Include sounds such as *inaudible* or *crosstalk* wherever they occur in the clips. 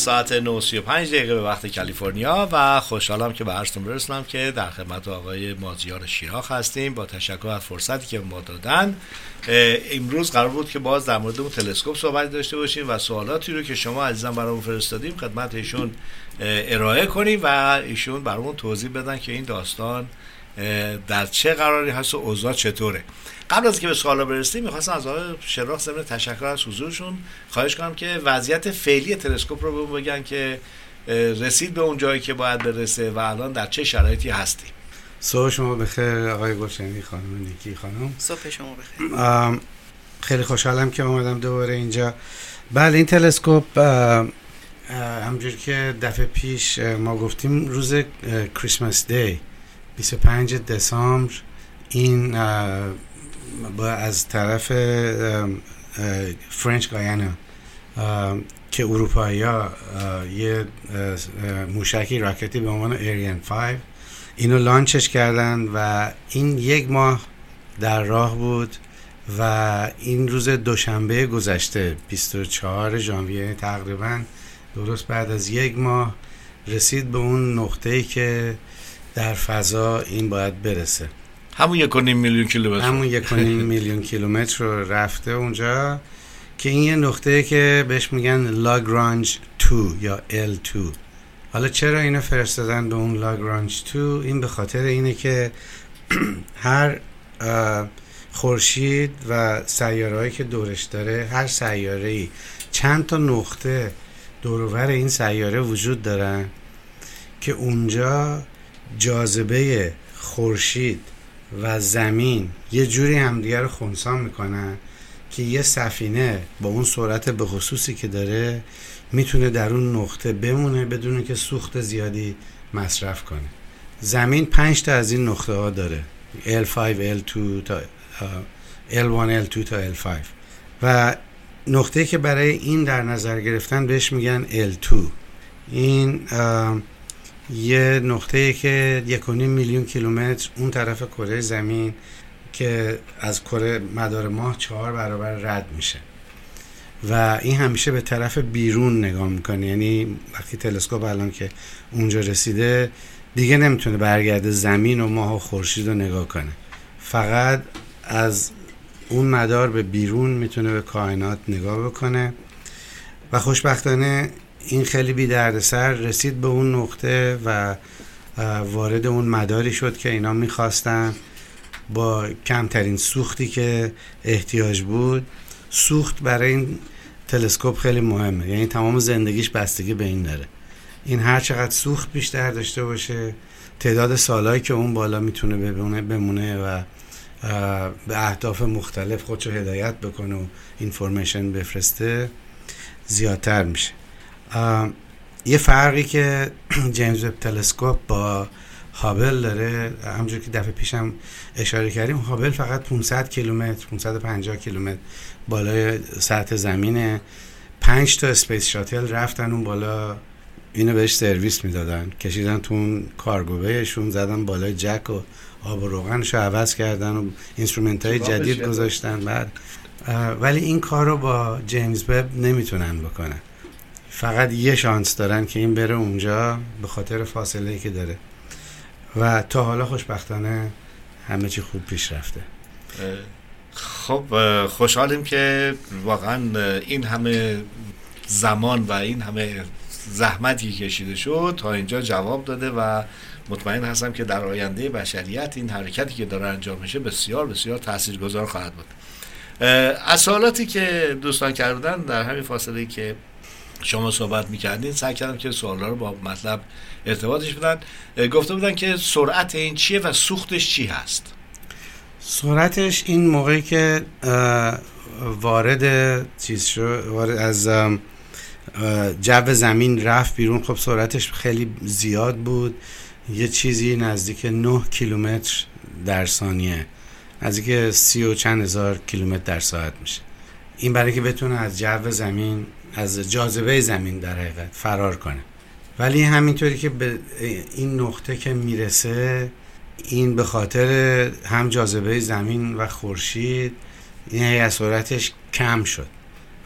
ساعت 9:35 دقیقه به وقت کالیفرنیا و خوشحالم که به عرضتون برسونم که در خدمت آقای مازیار شیراخ هستیم. با تشکر از فرصتی که ما دادن. امروز قرار بود که باز در مورد اون تلسکوپ صحبت داشته باشیم و سوالاتی رو که شما عزیزان برامون فرستادیم خدمت ایشون ارائه کنیم و ایشون برامون توضیح بدن که این داستان در چه قراری هست و اوضاع چطوره. قبل از که به سوالا برسیم می‌خواستم از آقای شراخ ضمن تشکر از حضورشون خواهش کنم که وضعیت فعلی تلسکوپ رو بهمون بگن که رسید به اون جایی که باید برسه و الان در چه شرایطی هستی صبح شما بخیر آقای گلشنی خانم نیکی خانم. صبح شما بخیر. خیلی خوشحالم که آمدم دوباره اینجا. بله این تلسکوپ همجور که دفعه پیش ما گفتیم روز کریسمس دی 25 دسامبر این با از طرف فرنچ گایانا که اروپایی ها یه موشکی راکتی به عنوان ایریان 5 اینو لانچش کردن و این یک ماه در راه بود و این روز دوشنبه گذشته 24 ژانویه تقریبا درست بعد از یک ماه رسید به اون نقطه‌ای که در فضا این باید برسه. همون یک میلیون کیلومتر. همون یک *laughs* میلیون کیلومتر رو رفته اونجا که این یه نقطه که بهش میگن لاگرانج 2 یا L2 حالا چرا اینو فرستادن به اون لاگرانج 2 این به خاطر اینه که *clears throat* هر خورشید و سیارهایی که دورش داره هر سیاره ای چند تا نقطه دورور این سیاره وجود دارن که اونجا جاذبه خورشید و زمین یه جوری همدیگه رو خونسا می‌کنن که یه سفینه با اون سرعت به خصوصی که داره می‌تونه در اون نقطه بمونه بدون که سوخت زیادی مصرف کنه. زمین پنج تا از این نقطه ها داره. L5, L2 تا L1, L2 تا L5 و نقطه که برای این در نظر گرفتن بهش میگن L2 این یه نقطه که یک میلیون کیلومتر اون طرف کره زمین که از کره مدار ماه چهار برابر رد میشه. و این همیشه به طرف بیرون نگاه می‌کنه. یعنی وقتی تلسکوپ الان که اونجا رسیده دیگه نمی‌تونه برگرده زمین و ماه و خورشید رو نگاه کنه. فقط از اون مدار به بیرون می‌تونه به کائنات نگاه بکنه. و خوشبختانه این خیلی بی سر رسید به اون نقطه و وارد اون مداری شد که اینا می‌خواستن. با کمترین سوختی که احتیاج بود. سوخت برای این تلسکوپ خیلی مهمه. یعنی تمام زندگیش بستگی به این داره. این هر چقدر سوخت بیشتر داشته باشه تعداد سالهایی که اون بالا می‌تونه بمونه بمونه و به اهداف مختلف خودشو هدایت بکنه و information بفرسته زیادتر میشه. یه فرقی که *clears throat* جیمز وب تلسکوپ با هابل داره همونجور که دفعه پیشم اشاره کردیم هابل فقط 500 کیلومتر 550 کیلومتر بالای سطح زمینه. پنج تا space shuttle رفتن اون بالا اینو بهش سرویس می‌دادن. کشیدن تو اون cargo bay شون زدن بالای جک و آب و روغنشو عوض کردن و instrument های جدید گذاشتن. بعد ولی این کار رو با جیمز وب نمی‌تونن بکنن. فقط یه شانس دارن که این بره اونجا به خاطر فاصله که داره. و تا حالا خوشبختانه همه چی خوب پیش رفته. خب خوشحالیم که واقعا این همه زمان و این همه زحمتی کشیده شد تا اینجا جواب داده و مطمئن هستم که در آینده بشریت این حرکتی که داره انجام میشه بسیار بسیار تاثیرگذار خواهد بود. از سوالاتی که دوستان کردن در همین فاصله که شما صحبت می‌کردین سعی کردم که سوالا رو با مطلب ارتباطش بدن. گفته بودن که سرعت این چیه و سوختش چی هست؟ سرعتش این موقعی که وارد چیز وارد از جو زمین رفت بیرون خب سرعتش خیلی زیاد بود. یه چیزی نزدیک 9 کیلومتر در ثانیه. نزدیک سی و چند هزار کیلومتر در ساعت میشه. این برای که بتونه از جو زمین از جاذبه زمین در حقیقت فرار کنه. ولی همینطوری که به این نقطه که می‌رسه این به خاطر هم جاذبه زمین و خورشید این سرعتش کم شد.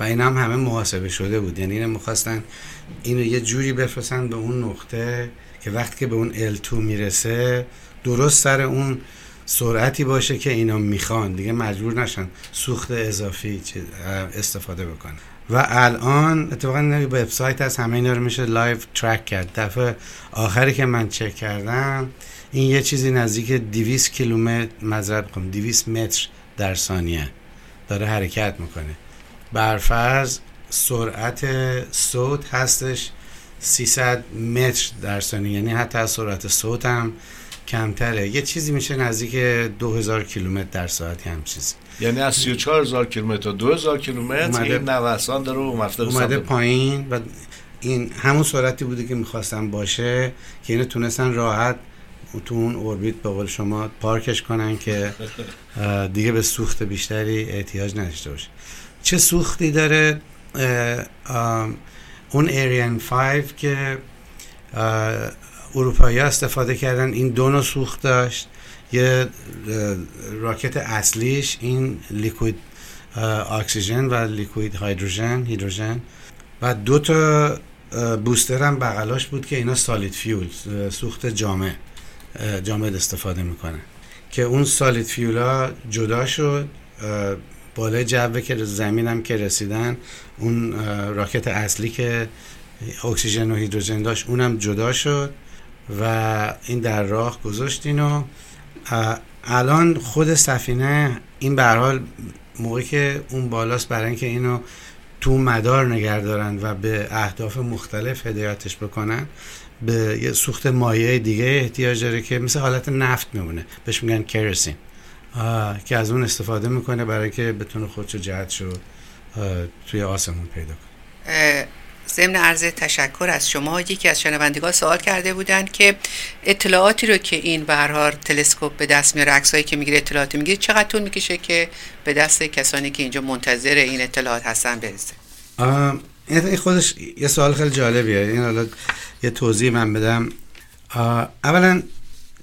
و این هم همه محاسبه شده بود. یعنی اینو می‌خواستن اینو یه جوری بفرستن به اون نقطه که وقتی که به اون L2 می‌رسه درست سر اون سرعتی باشه که اینا می‌خوان. دیگه مجبور نشن سوخت اضافی استفاده بکنن. و الان اتفاقا وبسایت از همه اینا رو میشه live track کرد. دفعه آخری که من چک کردم این یه چیزی نزدیک 200 کیلومتر مذرب کنم 200 متر در ثانیه. داره حرکت می‌کنه. برفرض سرعت صوت هستش 300 متر در ثانیه. یعنی حتی از سرعت صوت هم کمتره. یه چیزی میشه نزدیک 2000 کیلومتر در ساعت هم چیزی یعنی از 34000 کیلومتر تا 2000 کیلومتر این نوسان داره اومده اومده پایین و این همون سرعتی بوده که می‌خواستن باشه که اینو تونستن راحت تو اون اوربیت به قول شما پارکش کنن که دیگه به سوخت بیشتری احتیاج نداشته باشه. چه سوختی داره؟ اون ایریان 5 که اروپایی استفاده کردن این دو نوع سوخت داشت. یه راکت اصلیش این لیکوید اکسیژن و liquid hydrogen هیدروژن. و دو تا booster هم بغلاش بود که اینا solid fuel سوخت جامع جامد استفاده می‌کنه. که اون solid fuel ا جدا شد بالای جوه که زمین هم که رسیدن اون راکت اصلی که اکسیژن و هیدروژن داشت اونم جدا شد و این در راه گذاشتین و الان خود سفینه این به حال موقعی که اون بالاست برای اینکه اینو تو مدار نگه و به اهداف مختلف هدایتش بکنن به یه سوخت مایع دیگه احتیاج داره که مثل حالت نفت میمونه. بهش میگن کرسین که از اون استفاده می‌کنه برای که بتونه خودشو جهت شو توی آسمون پیدا کنه. ضمن عرض تشکر از شما یکی از شنوندگان سوال کرده بودند که اطلاعاتی رو که این به تلسکوپ به دست میاره عکسایی که می‌گیره اطلاعاتی می‌گیره چقدر طول می‌کشه که به دست کسانی که اینجا منتظر این اطلاعات هستن برسه؟ این خودش یه سوال خیلی جالبیه. این حالا یه توضیح من بدم. اولا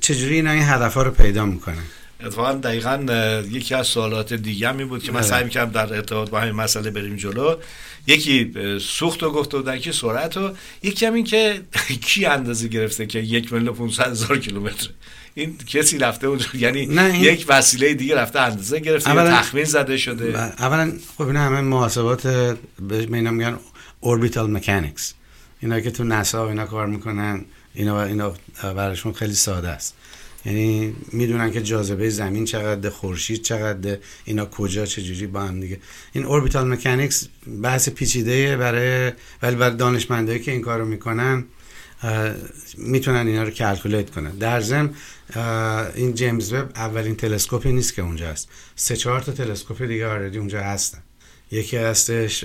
چجوری اینا این هدف ها رو پیدا می‌کنن؟ اتفاقا دقیقا یکی از سوالات دیگه می بود که من بله. سعی می‌کردم در ارتباط با همین مسئله بریم جلو. یکی سوخت رو گفته بودن که سرعت رو. یکی هم این که *laughs* کی اندازه گرفته که یک میلیون 500 هزار کیلومتر؟ این کسی رفته اونجا یعنی نه یک وسیله دیگه رفته اندازه گرفته اولا تخمین زده شده؟ اولا خب اینا همه محاسبات به اینا میگن اوربیتال مکانیکس اینا که تو نسا اینا کار می‌کنن اینا اینا براشون خیلی ساده است. یعنی می‌دونن که جاذبه زمین چقدر خورشید چقدر اینا کجا چجوری با هم دیگه. این orbital mechanics بحث پیچیده برای ولی برای دانشمندایی که این کارو می‌کنن می‌تونن اینا رو calculate کنن. در ضمن این جیمز وب اولین تلسکوپی نیست که اونجا هست. سه چهار تا تلسکوپ دیگه already اونجا هستن. یکی هستش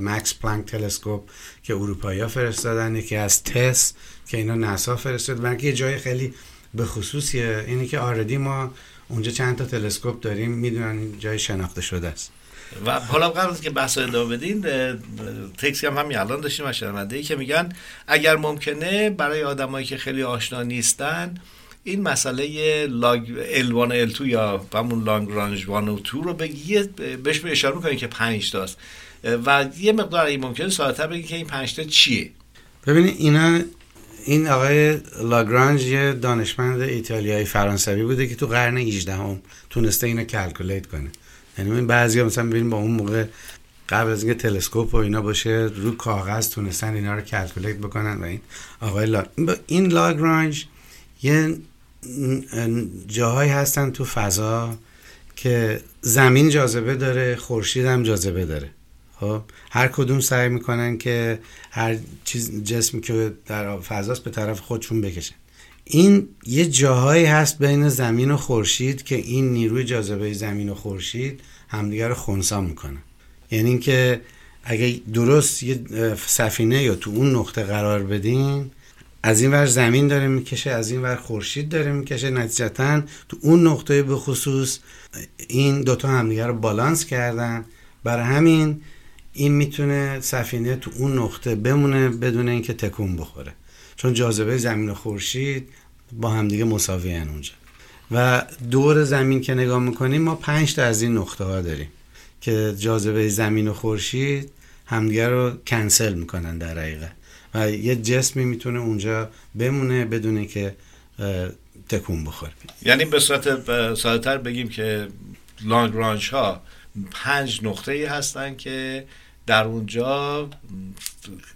مکس پلانک تلسکوپ که اروپایی ها فرستادن یکی از تس که اینا ناسا فرستاد. و یه جای خیلی به خصوصیه اینی که already ما اونجا چند تا تلسکوپ داریم می‌دونن جای شناخته شده است. و حالا قبل از که بحث ادامه بدین تکسی هم همین الان داشتیم از ای که میگن اگر ممکنه برای آدمایی که خیلی آشنا نیستن این مسئله لاگ ال 1 L2 یا همون لانگ رانج 1 و 2 رو بگی بهش به اشاره می‌کنین که 5 تاست. و یه مقدار این ممکنه ساعتر بگی که این 5 تا چیه. ببینید اینا این آقای لاگرانج یه دانشمند ایتالیایی فرانسوی بوده که تو قرن 18 هم تونسته اینو calculate کنه. یعنی این بعضی ها مثلا ببین با اون موقع قبل از اینکه تلسکوپ و اینا باشه رو کاغذ تونستن اینا رو calculate بکنن و این آقای لا... این لاگرانج یه جاهایی هستن تو فضا که زمین جاذبه داره خورشید هم جاذبه داره. خب. هر کدوم سعی می‌کنن که هر چیز جسمی که در فضاست به طرف خودشون بکشن. این یه جاهایی هست بین زمین و خورشید که این نیروی جاذبه زمین و خورشید همدیگه رو خونسا می‌کنن یعنی اینکه اگه درست یه سفینه یا تو اون نقطه قرار بدین از این ور زمین داره می‌کشه از این ور خورشید داره می‌کشه. نتیجتا تو اون نقطه به خصوص این دوتا همدیگه رو بالانس کردن. برای همین این می‌تونه سفینه تو اون نقطه بمونه بدون اینکه تکون بخوره. چون جاذبه زمین و خورشید با همدیگه مساوی اونجا. و دور زمین که نگاه می‌کنیم ما پنج تا از این نقطه ها داریم که جاذبه زمین و خورشید همدیگه رو کنسل می‌کنن در حقیقت. و یه جسمی می‌تونه اونجا بمونه بدون که تکون بخوره. یعنی به صورت ساده‌تر بگیم که لانگ رانچ ها پنج نقطه ای هستن که در اونجا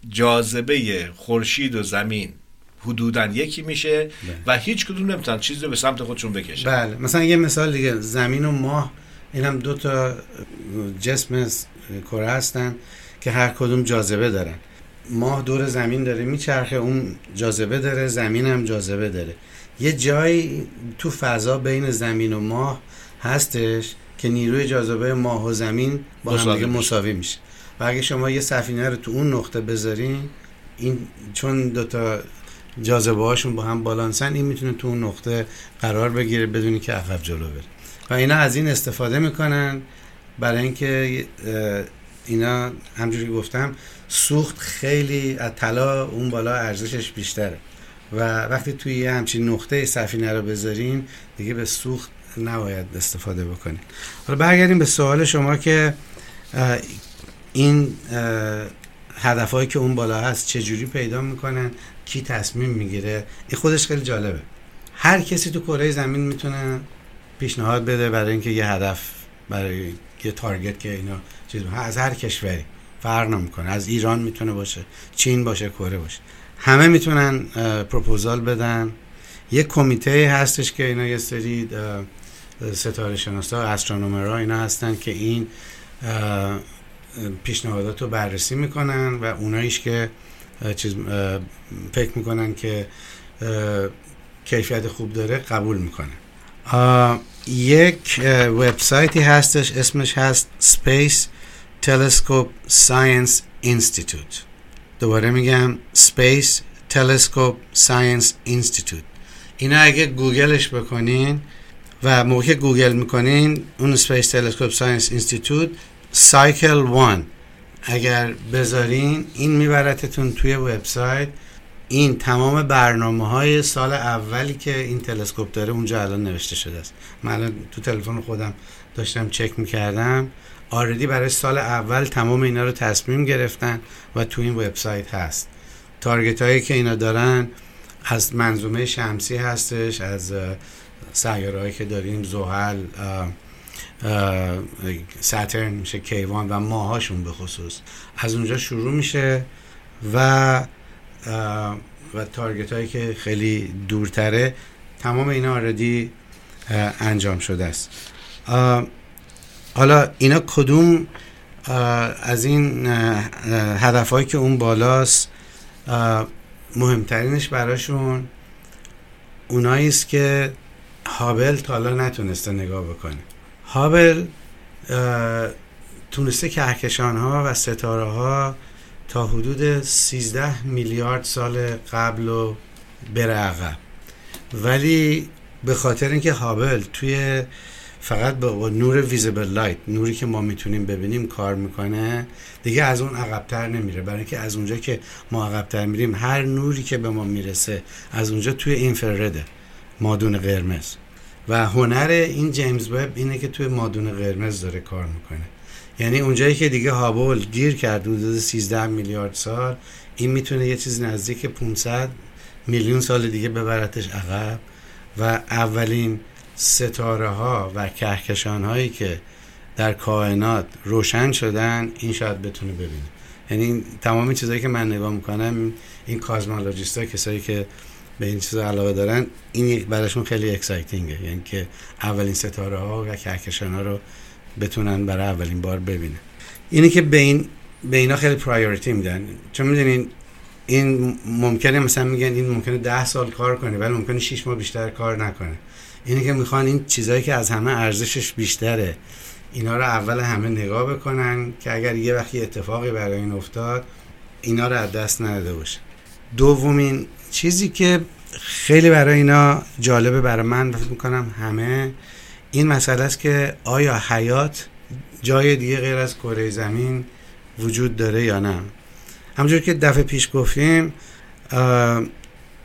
جاذبه خورشید و زمین حدودا یکی میشه بله. و هیچ کدوم نمی‌تونن چیزی رو به سمت خودشون بکشن. بله. مثلا یه مثال دیگه زمین و ماه اینم دو تا جسم کره هستن که هر کدوم جاذبه دارن. ماه دور زمین داره میچرخه اون جاذبه داره زمین هم جاذبه داره. یه جایی تو فضا بین زمین و ماه هستش که نیروی جاذبه ماه و زمین با هم مساوی میشه. و اگه شما یه سفینه رو تو اون نقطه بذارین این چون دوتا جاذبه هاشون با هم بالانسن این می‌تونه تو اون نقطه قرار بگیره بدونی که عقب جلو بره. و اینا از این استفاده می‌کنن برای اینکه اینا همجوری گفتم سوخت خیلی از طلا اون بالا ارزشش بیشتره. و وقتی توی همچین نقطه سفینه رو بذارین دیگه به سوخت نباید استفاده بکنید حالا برگردیم به سوال شما که این هدفهایی که اون بالا هست چجوری پیدا می‌کنن کی تصمیم می‌گیره این خودش خیلی جالبه. هر کسی تو کره زمین می‌تونه پیشنهاد بده برای اینکه یه هدف برای یه تارگت که اینا چیز از هر کشوری فرق نمی‌کنه. از ایران می‌تونه باشه چین باشه کره باشه. همه می‌تونن پروپوزال بدن. یه کمیته هستش که اینا یه سری ستاره شناسا استرونومرها اینا هستن که این پیشنهادات رو بررسی می‌کنن و اوناییش که چیز فکر می‌کنن که کیفیت خوب داره قبول می‌کنن یک وبسایتی هستش اسمش هست Space Telescope Science Institute. دوباره میگم Space Telescope Science Institute. اینا اگه گوگلش بکنین و موقع گوگل می‌کنین اون Space Telescope Science Institute سایکل 1 اگر بذارین این میبرتتون توی وبسایت. این تمام برنامه های سال اولی که این تلسکوپ داره اونجا الان نوشته شده است. من تو تلفن خودم داشتم چک می‌کردم. آردی برای سال اول تمام اینا رو تصمیم گرفتن و تو این وبسایت هست. تارگت هایی که اینا دارن از منظومه شمسی هستش از سیاره که داریم زحل ساترن میشه کیوان و ماهاشون به خصوص. از اونجا شروع میشه و و تارگت هایی که خیلی دورتره تمام اینا آردی انجام شده است. حالا اینا کدوم از این هدف هایی که اون بالاست مهمترینش براشون اونایی است که هابل تا حالا نتونسته نگاه بکنه. هابل تونسته کهکشان ها و ستاره ها تا حدود 13 میلیارد سال قبل و بره عقب. ولی به خاطر اینکه هابل توی فقط با نور ویزیبل لایت نوری که ما می‌تونیم ببینیم کار می‌کنه دیگه از اون عقبتر نمیره. برای اینکه از اونجا که ما عقبتر میریم هر نوری که به ما می‌رسه از اونجا توی اینفرده مادون قرمز. و هنر این جیمز وب اینه که توی مادون قرمز داره کار می‌کنه. یعنی اونجایی که دیگه هابل گیر کرد حدود 13 میلیارد سال این می‌تونه یه چیز نزدیک 500 میلیون سال دیگه ببرتش عقب و اولین ستاره ها و کهکشان هایی که در کائنات روشن شدن این شاید بتونه ببینه. یعنی تمامی چیزهایی که من نگاه می‌کنم این کازمولوژیست ها کسایی که به این چیزا علاقه دارن این براشون خیلی اکسایتینگه یعنی که اولین ستاره ها و کهکشان ها رو بتونن برای اولین بار ببینه اینی که به این به اینا خیلی پرایوریتی میدن. چون می‌دونین این ممکنه مثلا میگن این ممکنه ده سال کار کنه ولی ممکنه 6 ماه بیشتر کار نکنه. اینی که می‌خوان این چیزایی که از همه ارزشش بیشتره اینا رو اول همه نگاه بکنن که اگر یه وقتی اتفاقی برای این افتاد اینا رو از دست نداده باشه. دومین چیزی که خیلی برای اینا جالبه برای من فکر می‌کنم همه این مسئله است که آیا حیات جای دیگه غیر از کره زمین وجود داره یا نه؟ همونجور که دفعه پیش گفتیم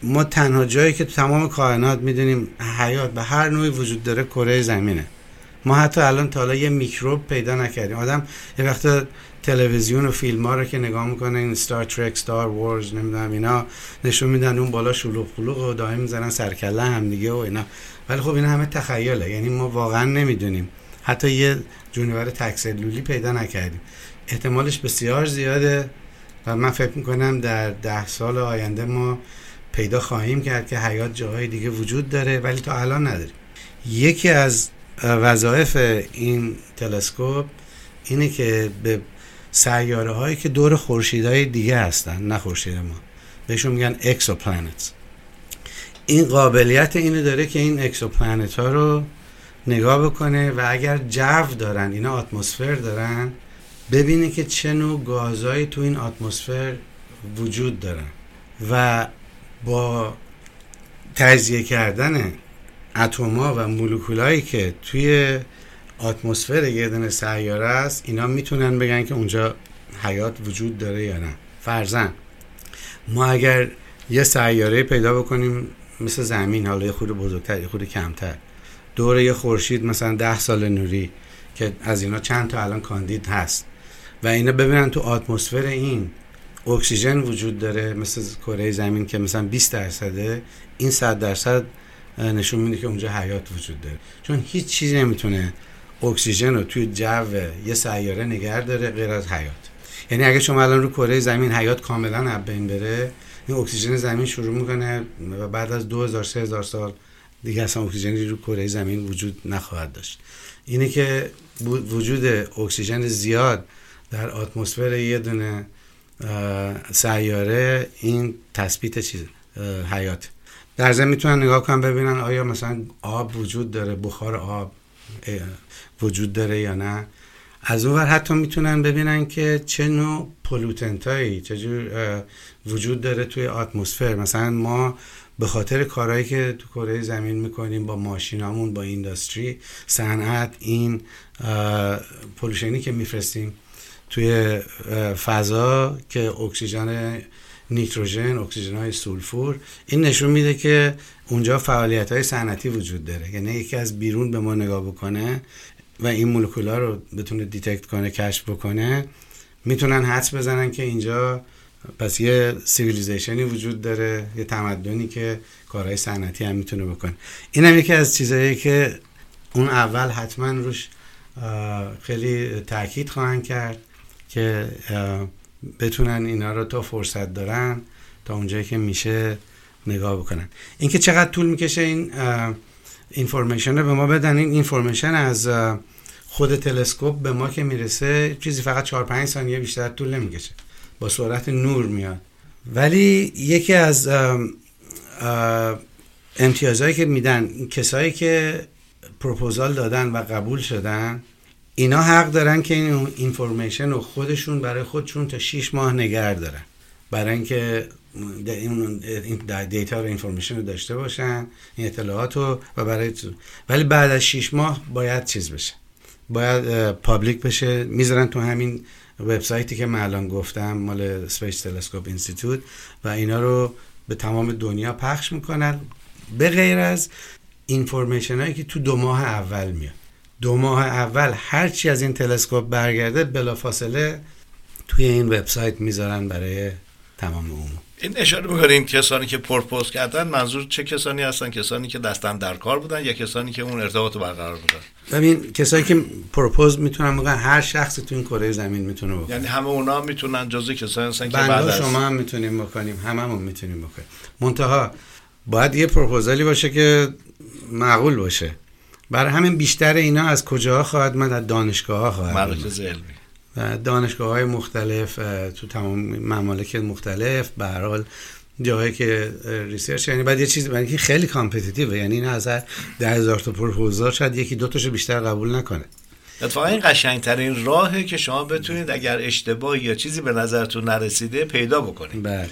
ما تنها جایی که تو تمام کائنات می‌دونیم حیات به هر نوعی وجود داره کره زمینه. ما حتی الان تا حالا یه میکروب پیدا نکردیم. آدم یه وقت تلویزیون و فیلم ها رو که نگاه می‌کنه این ستار ترک ستار وارز نمی‌دونم اینا نشون میدن اون بالا شلوغ قلوغ و دائم می‌زنن سرکله هم دیگه و اینا. ولی خب این همه تخیله. یعنی ما واقعا نمی‌دونیم. حتی یه جونور تکسلولی پیدا نکردیم. احتمالش بسیار زیاده و من فکر می‌کنم در ده سال آینده ما پیدا خواهیم کرد که حیات جاهای دیگه وجود داره ولی تا الان نداریم. یکی از وظایف این تلسکوپ اینه که به سیاره هایی که دور خورشیدهای دیگه هستن نه خورشید ما بهشون میگن exoplanets این قابلیت اینو داره که این exoplanet ها رو نگاه بکنه و اگر جو دارن اینا اتمسفر دارن ببینه که چه نوع گازهایی تو این اتمسفر وجود دارن. و با تجزیه کردن اتما و مولکولایی که توی اتمسفر یه دونه سیاره است اینا می‌تونن بگن که اونجا حیات وجود داره یا نه. فرزن ما اگر یه سیاره پیدا بکنیم مثل زمین حالا یه خود بزرگتر یه خود کمتر. دور یه خورشید مثلا ده سال نوری که از اینا چند تا الان کاندید هست. و اینا ببینن تو اتمسفر این اکسیژن وجود داره مثل کره زمین که مثلا 20 درصده این 100 درصد نشون میده که اونجا حیات وجود داره. چون هیچ چیزی نمی‌تونه اکسیژن رو توی جو یه سیاره نگه داره غیر از حیات. یعنی اگه شما الان رو کره زمین حیات کاملا از بین بره این اکسیژن زمین شروع می‌کنه و بعد از 2000 3000 سال دیگه اصلا اکسیژنی رو کره زمین وجود نخواهد داشت. اینه که وجود اکسیژن زیاد در اتمسفر یه دونه سیاره این تثبیت چیز حیات در ضمن می‌تونن نگاه کنن ببینن آیا مثلا آب وجود داره بخار آب وجود داره یا نه. از اون حتی می‌تونن ببینن که چه نوع pollutant هایی چجور وجود داره توی اتمسفر. مثلا ما به خاطر کارهایی که تو کره زمین می‌کنیم با ماشینامون با industry صنعت این pollution ی که میفرستیم توی فضا که اکسیژن نیتروژن اکسیژن های سولفور. این نشون میده که اونجا فعالیت های صنعتی وجود داره. یعنی یکی از بیرون به ما نگاه بکنه و این مولکولا رو بتونه detect کنه کشف بکنه می‌تونن حدس بزنن که اینجا پس یه civilization ی وجود داره یه تمدنی که کارهای صنعتی هم می‌تونه بکنه. این هم یکی از چیزهایی که اون اول حتما روش خیلی تاکید خواهند کرد که بتونن اینا رو تا فرصت دارن تا اونجایی که میشه نگاه بکنن. اینکه چقدر طول می‌کشه این information رو به ما بدن. این information از خود تلسکوپ به ما که می‌رسه چیزی فقط 4 5 ثانیه بیشتر طول نمی‌کشه. با سرعت نور میاد. ولی یکی از امتیازهایی که میدن کسایی که پروپوزال دادن و قبول شدن اینا حق دارن که این information رو خودشون برای خودشون تا 6 ماه نگه دارن. برای اینکه این data رو information رو داشته باشن این اطلاعات رو و برای ولی بعد از 6 ماه باید چیز بشه. باید public بشه. می‌ذارن تو همین وبسایتی که من الان گفتم مال Space Telescope Institute و اینا رو به تمام دنیا پخش می‌کنن. به غیر از information هایی که تو دو ماه اول میاد. دو ماه اول هرچی از این تلسکوپ برگرده بلافاصله توی این وبسایت می‌ذارن برای تمام عموم این اشاره می‌کنین کسانی که پرپوز کردن منظور چه کسانی هستن؟ کسانی که دستن در کار بودن یا کسانی که اون ارتباط برقرار بودن؟ ببین کسایی که پروپوز می‌تونن بگن هر شخصی تو این کره زمین می‌تونه بکنه. یعنی همه اونا می‌تونن جزء کسانی هستن که بعد شما هم می‌تونیم بکنیم هممون می‌تونیم بکنیم. منتها باید یه پروپوزالی باشه که معقول باشه. برای همین بیشتر اینا از کجا خواهد من از دانشگاه ها خواهد اومد. مراکز علمی. و دانشگاه های مختلف تو تمام ممالک مختلف به هر حال جاهایی که research یعنی بعد یه چیز برای اینکه خیلی competitive ه یعنی این از هر ده هزار تا پروپوزال شاید یکی دو تاشو بیشتر قبول نکنه. اتفاقا این قشنگترین راهه که شما بتونید اگر اشتباه یا چیزی به نظرتون نرسیده پیدا بکنید. بله.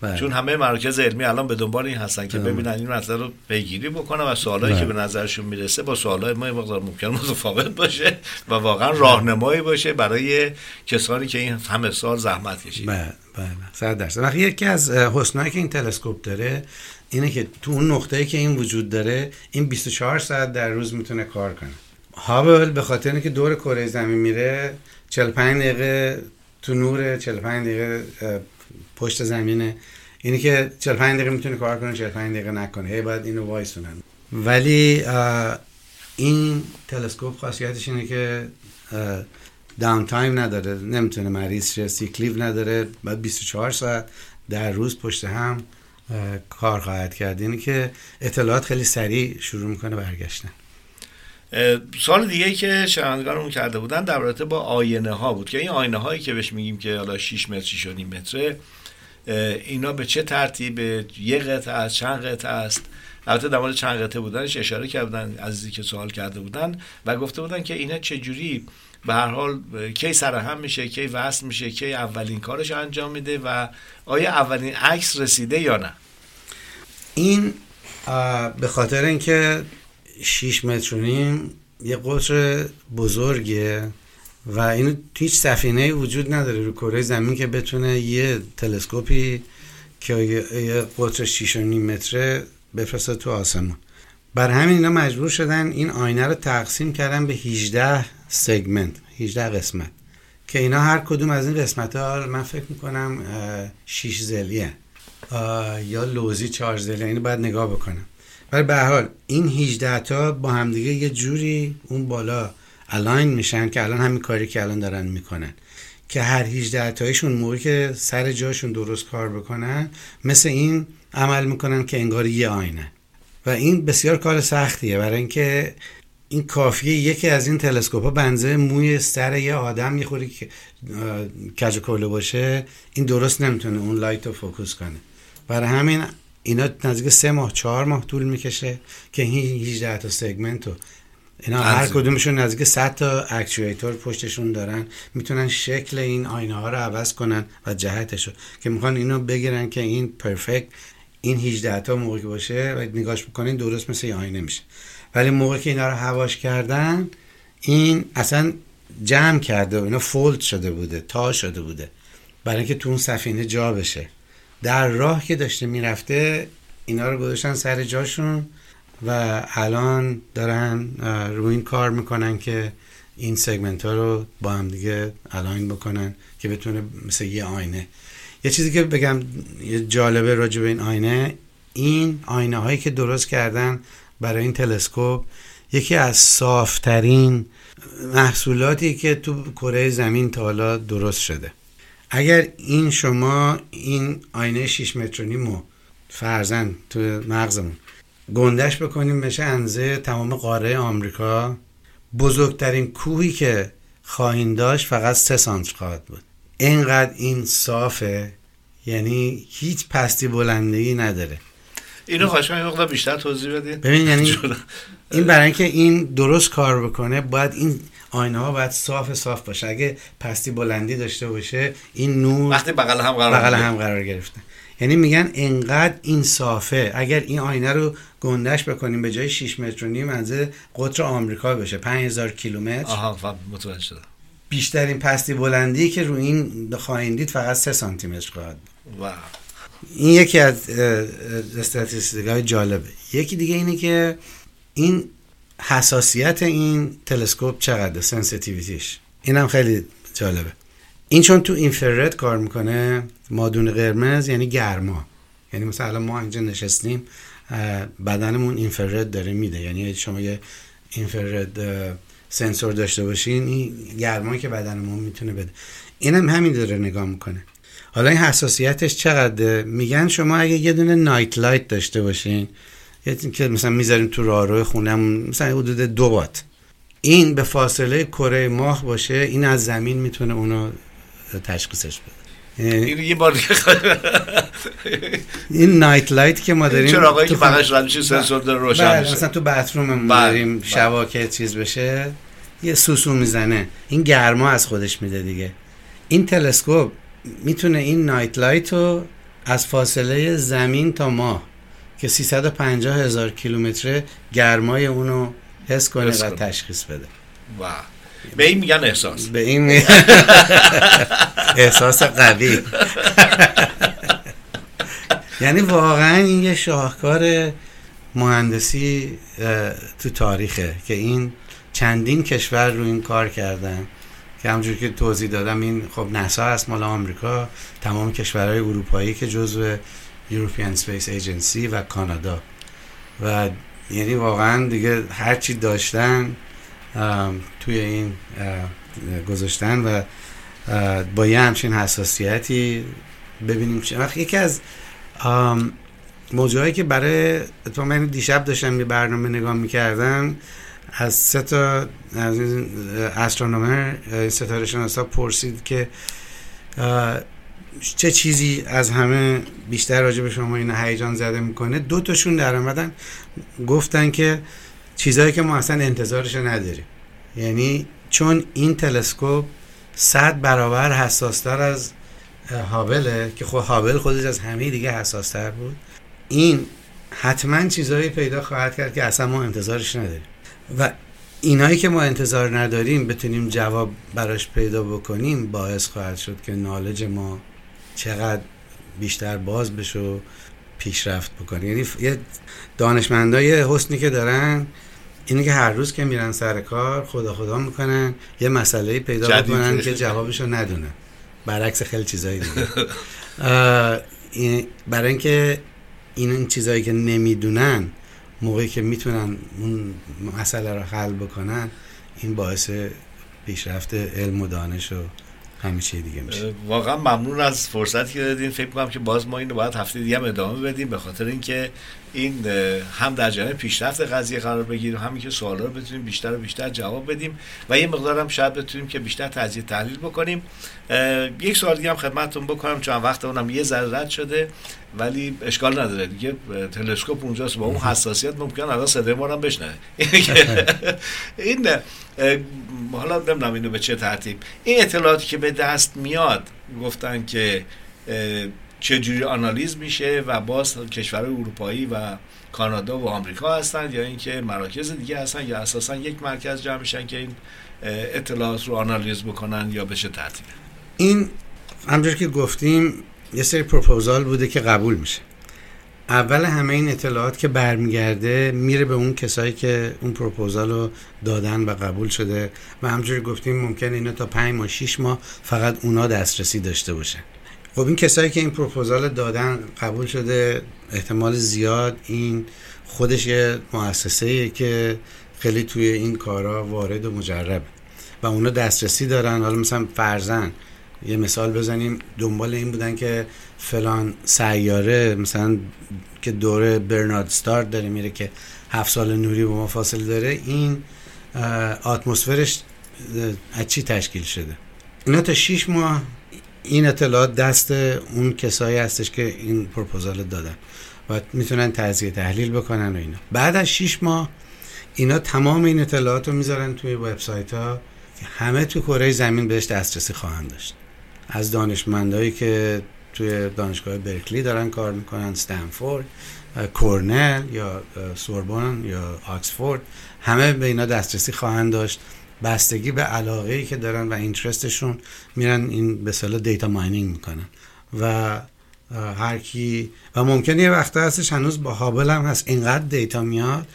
بله. چون همه مراکز علمی الان به دنبال این هستن که بله. ببینن این مسئله رو پیگیری بکنن و سوالایی بله. که به نظرشون می‌رسه با سوالای ما مقدار ممکن متفاوت باشه و واقعا راهنمایی باشه برای کسانی که این همه سال زحمت کشیدن. بله بله. صد درصد. وقتی یکی از حسنایی که این تلسکوپ داره اینه که تو اون نقطه‌ای که این وجود داره این 24 ساعت در روز می‌تونه کار کنه. هابل به خاطر اینکه دور کره زمین میره 45 دقیقه تو نور 45 دقیقه پشت زمینه. اینی که 45 دقیقه می‌تونه کار کنه 45 دقیقه نکنه هی باید اینو وایسونن. ولی این تلسکوپ خاصیتش اینه که downtime نداره. نمی‌تونه مریض شه sick leave نداره. بعد 24 ساعت در روز پشت هم کار خواهد کرد. یعنی که اطلاعات خیلی سریع شروع می‌کنه برگشتن. سال دیگه که شنوندگانمون کرده بودن در رابطه با آینه ها بود که این آینه هایی که بهش میگیم که حالا 6 متر 6 و نیم متره اینا به چه ترتیب یه قطعه است چند قطعه است؟ البته در مورد چند قطعه بودنش اشاره کردن عزیزی که سوال کرده بودن و گفته بودن که اینا چجوری به هر حال کی سرهم میشه کی وصل میشه کی اولین کارش انجام میده و آیا اولین عکس رسیده یا نه؟ این به خاطر اینکه 6 متر و نیم یه قطر بزرگه و این هیچ سفینه وجود نداره رو کره زمین که بتونه یه تلسکوپی که یه قطر 6 و نیم متره بفرسته تو آسمون. بر همین اینا مجبور شدن این آینه رو تقسیم کردن به 18 سگمنت 18 قسمت. که اینا هر کدوم از این قسمت ها من فکر می‌کنم 6 زلیه یا لوزی چهار زلی اینو باید نگاه بکنم. ولی به حال این 18 تا با همدیگه یه جوری اون بالا الاین میشن که الان همین کاری که الان دارن می‌کنن. که هر 18 تایشون موقعی که سر جاشون درست کار بکنن مثل این عمل می‌کنن که انگار یه آینه. و این بسیار کار سختیه. برای اینکه این کافیه یکی از این تلسکوپ ها بنزه موی سر یه آدم یه خورده که کج کوله باشه این درست نمی‌تونه اون light رو focus کنه. برای همین اینا نزدیک سه ماه چهار ماه طول می‌کشه که این 18 تا segment رو اینا هر. کدومشون نزدیک 100 تا اکچویتور پشتشون دارن. می‌تونن شکل این آینه ها رو عوض کنن و جهتش رو که می‌خوان اینو بگیرن که این پرفکت این 18 تا موقعی که باشه و نگاش بکنین درست مثل یه آینه میشه. ولی موقعی که اینا رو هواش کردن این اصلا جمع کرده و اینا فولد شده بوده تا شده بوده. برای اینکه تو اون سفینه جا بشه. در راه که داشته می‌رفته اینا رو گذاشتن سر جاشون و الان دارن روی این کار می‌کنن که این سگمنت ها رو با هم دیگه الاین بکنن که بتونه مثل یه آینه. یه چیزی که بگم یه جالبه راجع به این آینه این آینه هایی که درست کردن برای این تلسکوپ یکی از صافترین محصولاتی که تو کره زمین تا حالا درست شده. اگر این شما این آینه 6 متر و فرزن تو مغزمون گندش بکنیم بشه انزه تمام قاره آمریکا بزرگترین کوهی که خواهیم داشت فقط سه سانتر خواهد بود. اینقدر این صافه یعنی هیچ پستی بلندگی نداره. اینو خواهش یه مقدار بیشتر توضیح بدین. ببین یعنی *laughs* این برای اینکه این درست کار بکنه باید این آینه ها باید صاف صاف باشه. اگه پستی بلندی داشته باشه این نور وقتی بغل هم قرار بغل. هم قرار گرفتن یعنی میگن انقدر این صافه. اگر این آینه رو گندش بکنیم به جای 6 متر و نیم از قطر آمریکا بشه. 5000 کیلومتر. آها ف- متوجه شدم. بیشترین پستی بلندی که رو این خواهید دید فقط 3 سانتی متر خواهد بود. و این یکی از استاتیستیک های جالبه. یکی دیگه اینه که این حساسیت این تلسکوپ چقدر sensitivity ش. اینم خیلی جالبه. این چون تو infrared کار می‌کنه مادون قرمز یعنی گرما. یعنی مثلا ما اینجا نشستیم بدنمون infrared داره میده. یعنی شما یه infrared sensor داشته باشین این گرمایی که بدنمون می‌تونه بده. اینم همین داره نگاه می‌کنه. حالا این حساسیتش چقدر میگن شما اگه یه دونه night light داشته باشین که مثلا می‌ذاریم تو راهرو خونه‌م مثلا حدود دو وات این به فاصله کره ماه باشه این از زمین می‌تونه اونو تشخیصش بده. این یه بار این night light که ما داریم چرا آقایی که فقط رد میشه سنسور داره روشن بله، میشه. مثلا تو bathroom بله، داریم بله. شبا که چیز بشه یه سوسو می‌زنه. این گرما از خودش میده دیگه. این تلسکوپ می‌تونه این night light رو از فاصله زمین تا ماه که 350 هزار کیلومتره گرمای اونو حس کنه و. تشخیص بده. و به این میگن احساس. به این *laughs* احساس قوی. یعنی واقعا این یه شاهکار مهندسی تو تاریخه که این چندین کشور رو این کار کردن. که همجور که توضیح دادم این خب نسا هست مال آمریکا تمام کشورهای اروپایی که جزو European Space Agency و کانادا. و یعنی واقعا دیگه هرچی داشتن توی این گذاشتن و با یه همچین حساسیتی ببینیم چه. وقت یکی از ام، موضوعایی که برای من دیشب داشتم یه برنامه نگاه می‌کردم از سه تا از این استرونومر ستاره شناسا پرسید که چه چیزی از همه بیشتر راجع به شما این هیجان زده می‌کنه؟ دو تاشون در اومدن گفتن که چیزهایی که ما اصلا انتظارش نداریم. یعنی چون این تلسکوپ صد برابر حساستر از هابله که خب هابل خودش از همه دیگه حساستر بود این حتما چیزهایی پیدا خواهد کرد که اصلا ما انتظارش نداریم. و اینایی که ما انتظار نداریم بتونیم جواب براش پیدا بکنیم باعث خواهد شد که نالج ما چقدر بیشتر باز بشه و پیشرفت بکنه یعنی یه دانشمندای حسنی که دارن اینه که هر روز که میرن سر کار خدا خدا می‌کنن یه مسئله پیدا جدید. بکنن که جوابشو ندونن. برعکس خیلی چیزایی دیگه. *laughs* برای اینکه این این چیزایی که نمی‌دونن موقعی که می‌تونن اون مسئله رو حل بکنن این باعث پیشرفت علم و دانش و چی دیگه میشه. واقعا ممنون از فرصتی که دادین. فکر کنم که باز ما اینو باید هفته دیگه هم ادامه بدیم. به خاطر اینکه این هم در جریان پیشرفت قضیه قرار بگیریم همین که سوالا رو بتونیم بیشتر و بیشتر جواب بدیم و یه مقدار هم شاید بتونیم که بیشتر تجزیه تحلیل بکنیم. یک سوال دیگه هم خدمتتون بکنم چون وقت اونم یه ذره رد شده ولی اشکال نداره دیگه. تلسکوپ اونجاست با اون حساسیت ممکن الان صدای ما رو هم بشنوه. *laughs* *laughs* این حالا نمی‌دونم اینو به چه ترتیب. این اطلاعاتی که به دست میاد گفتن که چجوری آنالیز میشه و باز کشورهای اروپایی و کانادا و آمریکا هستن یا اینکه مراکز دیگه هستن یا اساسا یک مرکز جمع میشن که این اطلاعات رو آنالیز بکنن یا به چه ترتیب؟ این همجور که گفتیم یه سری پروپوزال بوده که قبول میشه. اول همه این اطلاعات که برمیگرده میره به اون کسایی که اون پروپوزال رو دادن و قبول شده و همجوری گفتیم ممکن اینا تا پنج ماه شیش ماه فقط اونا دسترسی داشته باشن. خب این کسایی که این پروپوزال دادن قبول شده احتمال زیاد این خودش یه مؤسسه که خیلی توی این کارا وارد و مجربه و اونا دسترسی دارن. حالا مثلا فرزن یه مثال بزنیم. دنبال این بودن که فلان سیاره مثلا که دوره برنارد ستار داره میره که هفت سال نوری با ما فاصله داره. این اه، از چی تشکیل شده؟ اینا تا 6 ماه این اطلاعات دست اون کسایی هستش که این پروپوزال دادن. و می‌تونن تجزیه تحلیل بکنن و اینا. بعد از 6 ماه اینا تمام این اطلاعات رو می‌ذارن توی وبسایت ها که همه تو کره زمین بهش دسترسی خواهند داشت. از دانشمندایی که توی دانشگاه برکلی دارن کار می‌کنن استنفورد کورنل یا سوربون یا آکسفورد همه به اینا دسترسی خواهند داشت. بستگی به علاقه ای که دارن و اینترستشون میرن این به صلاح دیتا ماینینگ می‌کنن. و هر کی و ممکنه یه وقت هستش هنوز با هابل هم هست. اینقدر دیتا میاد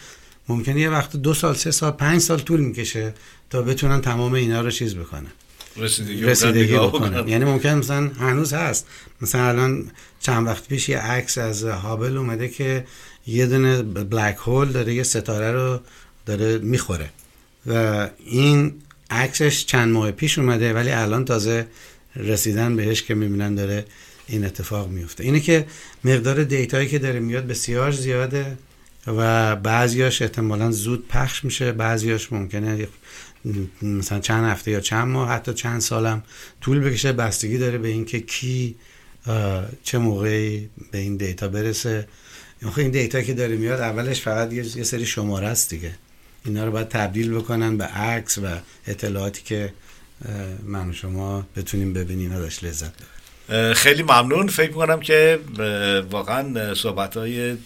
ممکنه یه وقت دو سال سه سال پنج سال طول می‌کشه تا بتونن تمام اینا رو چیز بکنن. رسیدگی, رسیدگی بکنن. یعنی ممکن مثلا هنوز هست. مثلا الان چند وقت پیش یه عکس از هابل اومده که یه دونه بلک هول داره یه ستاره رو داره می‌خوره. و این عکسش چند ماه پیش اومده ولی الان تازه رسیدن بهش که می‌بینن داره این اتفاق میفته اینه که مقدار دیتایی که داره میاد بسیار زیاده و بعضیاش احتمالا زود پخش میشه بعضیاش ممکنه مثلا چند هفته یا چند ماه حتی چند سالم طول بکشه. بستگی داره به اینکه کی چه موقعی به این دیتا برسه. آخه این دیتا که داره میاد اولش فقط یه سری شماره است دیگه. اینا رو باید تبدیل بکنن به عکس و اطلاعاتی که من و شما بتونیم ببینیم ازش لذت ببریم. خیلی ممنون. فکر می‌کنم که واقعا صحبت های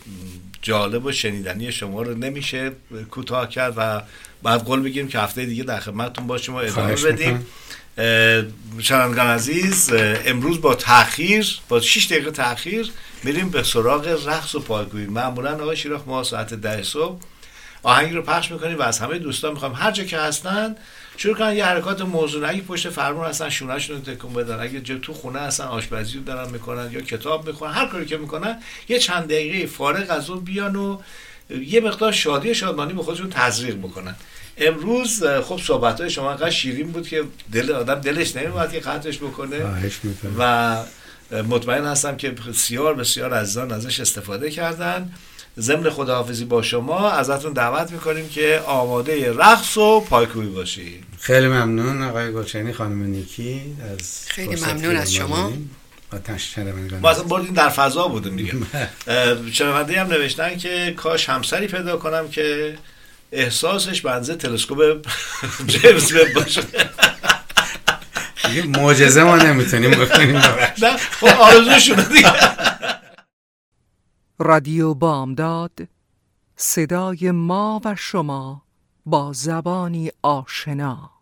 جالب و شنیدنی شما رو نمیشه کوتاه کرد و بعد قول بگیریم که هفته دیگه در خدمتتون باشیم و ادامه بدیم. شنوندگان عزیز امروز با تاخیر با 6 دقیقه تاخیر میریم به سراغ رقص و پایگویی معمولا آقای شیراخ ما ساعت ده صبح آهنگی رو پخش می‌کنیم و از همه دوستان می‌خوایم هر جا که هستن شروع کنن یه حرکات موضوع اگه پشت فرمون هستن شونهشون رو تکون بدن. اگه جا تو خونه هستن آشپزی رو دارن می‌کنن یا کتاب می‌خونن هر کاری که می‌کنن یه چند دقیقه فارغ از اون بیان و یه مقدار شادی و شادمانی به خودشون تزریق بکنن. امروز خب صحبت های شما انقدر شیرین بود که دل آدم دلش نمیومد که قطعش بکنه. و مطمئن هستم که بسیار بسیار عزیزان ازش استفاده کردن. ضمن خداحافظی با شما ازتون دعوت می‌کنیم که آماده رقص و پایکوبی باشید خیلی ممنون آقای گلچینی خانم نیکی از خیلی ممنون از ما شما. ما اصلا بردیم در فضا بودیم دیگه. *laughs* اه، شنونده هم نوشتن که کاش همسری پیدا کنم که احساسش بنزه تلسکوپ *laughs* جیمز وب باشه. دیگه معجزه ما نمی‌تونیم بکنیم *laughs* نه خب آرزوشونه دیگه. رادیو بامداد صدای ما و شما با زبانی آشنا.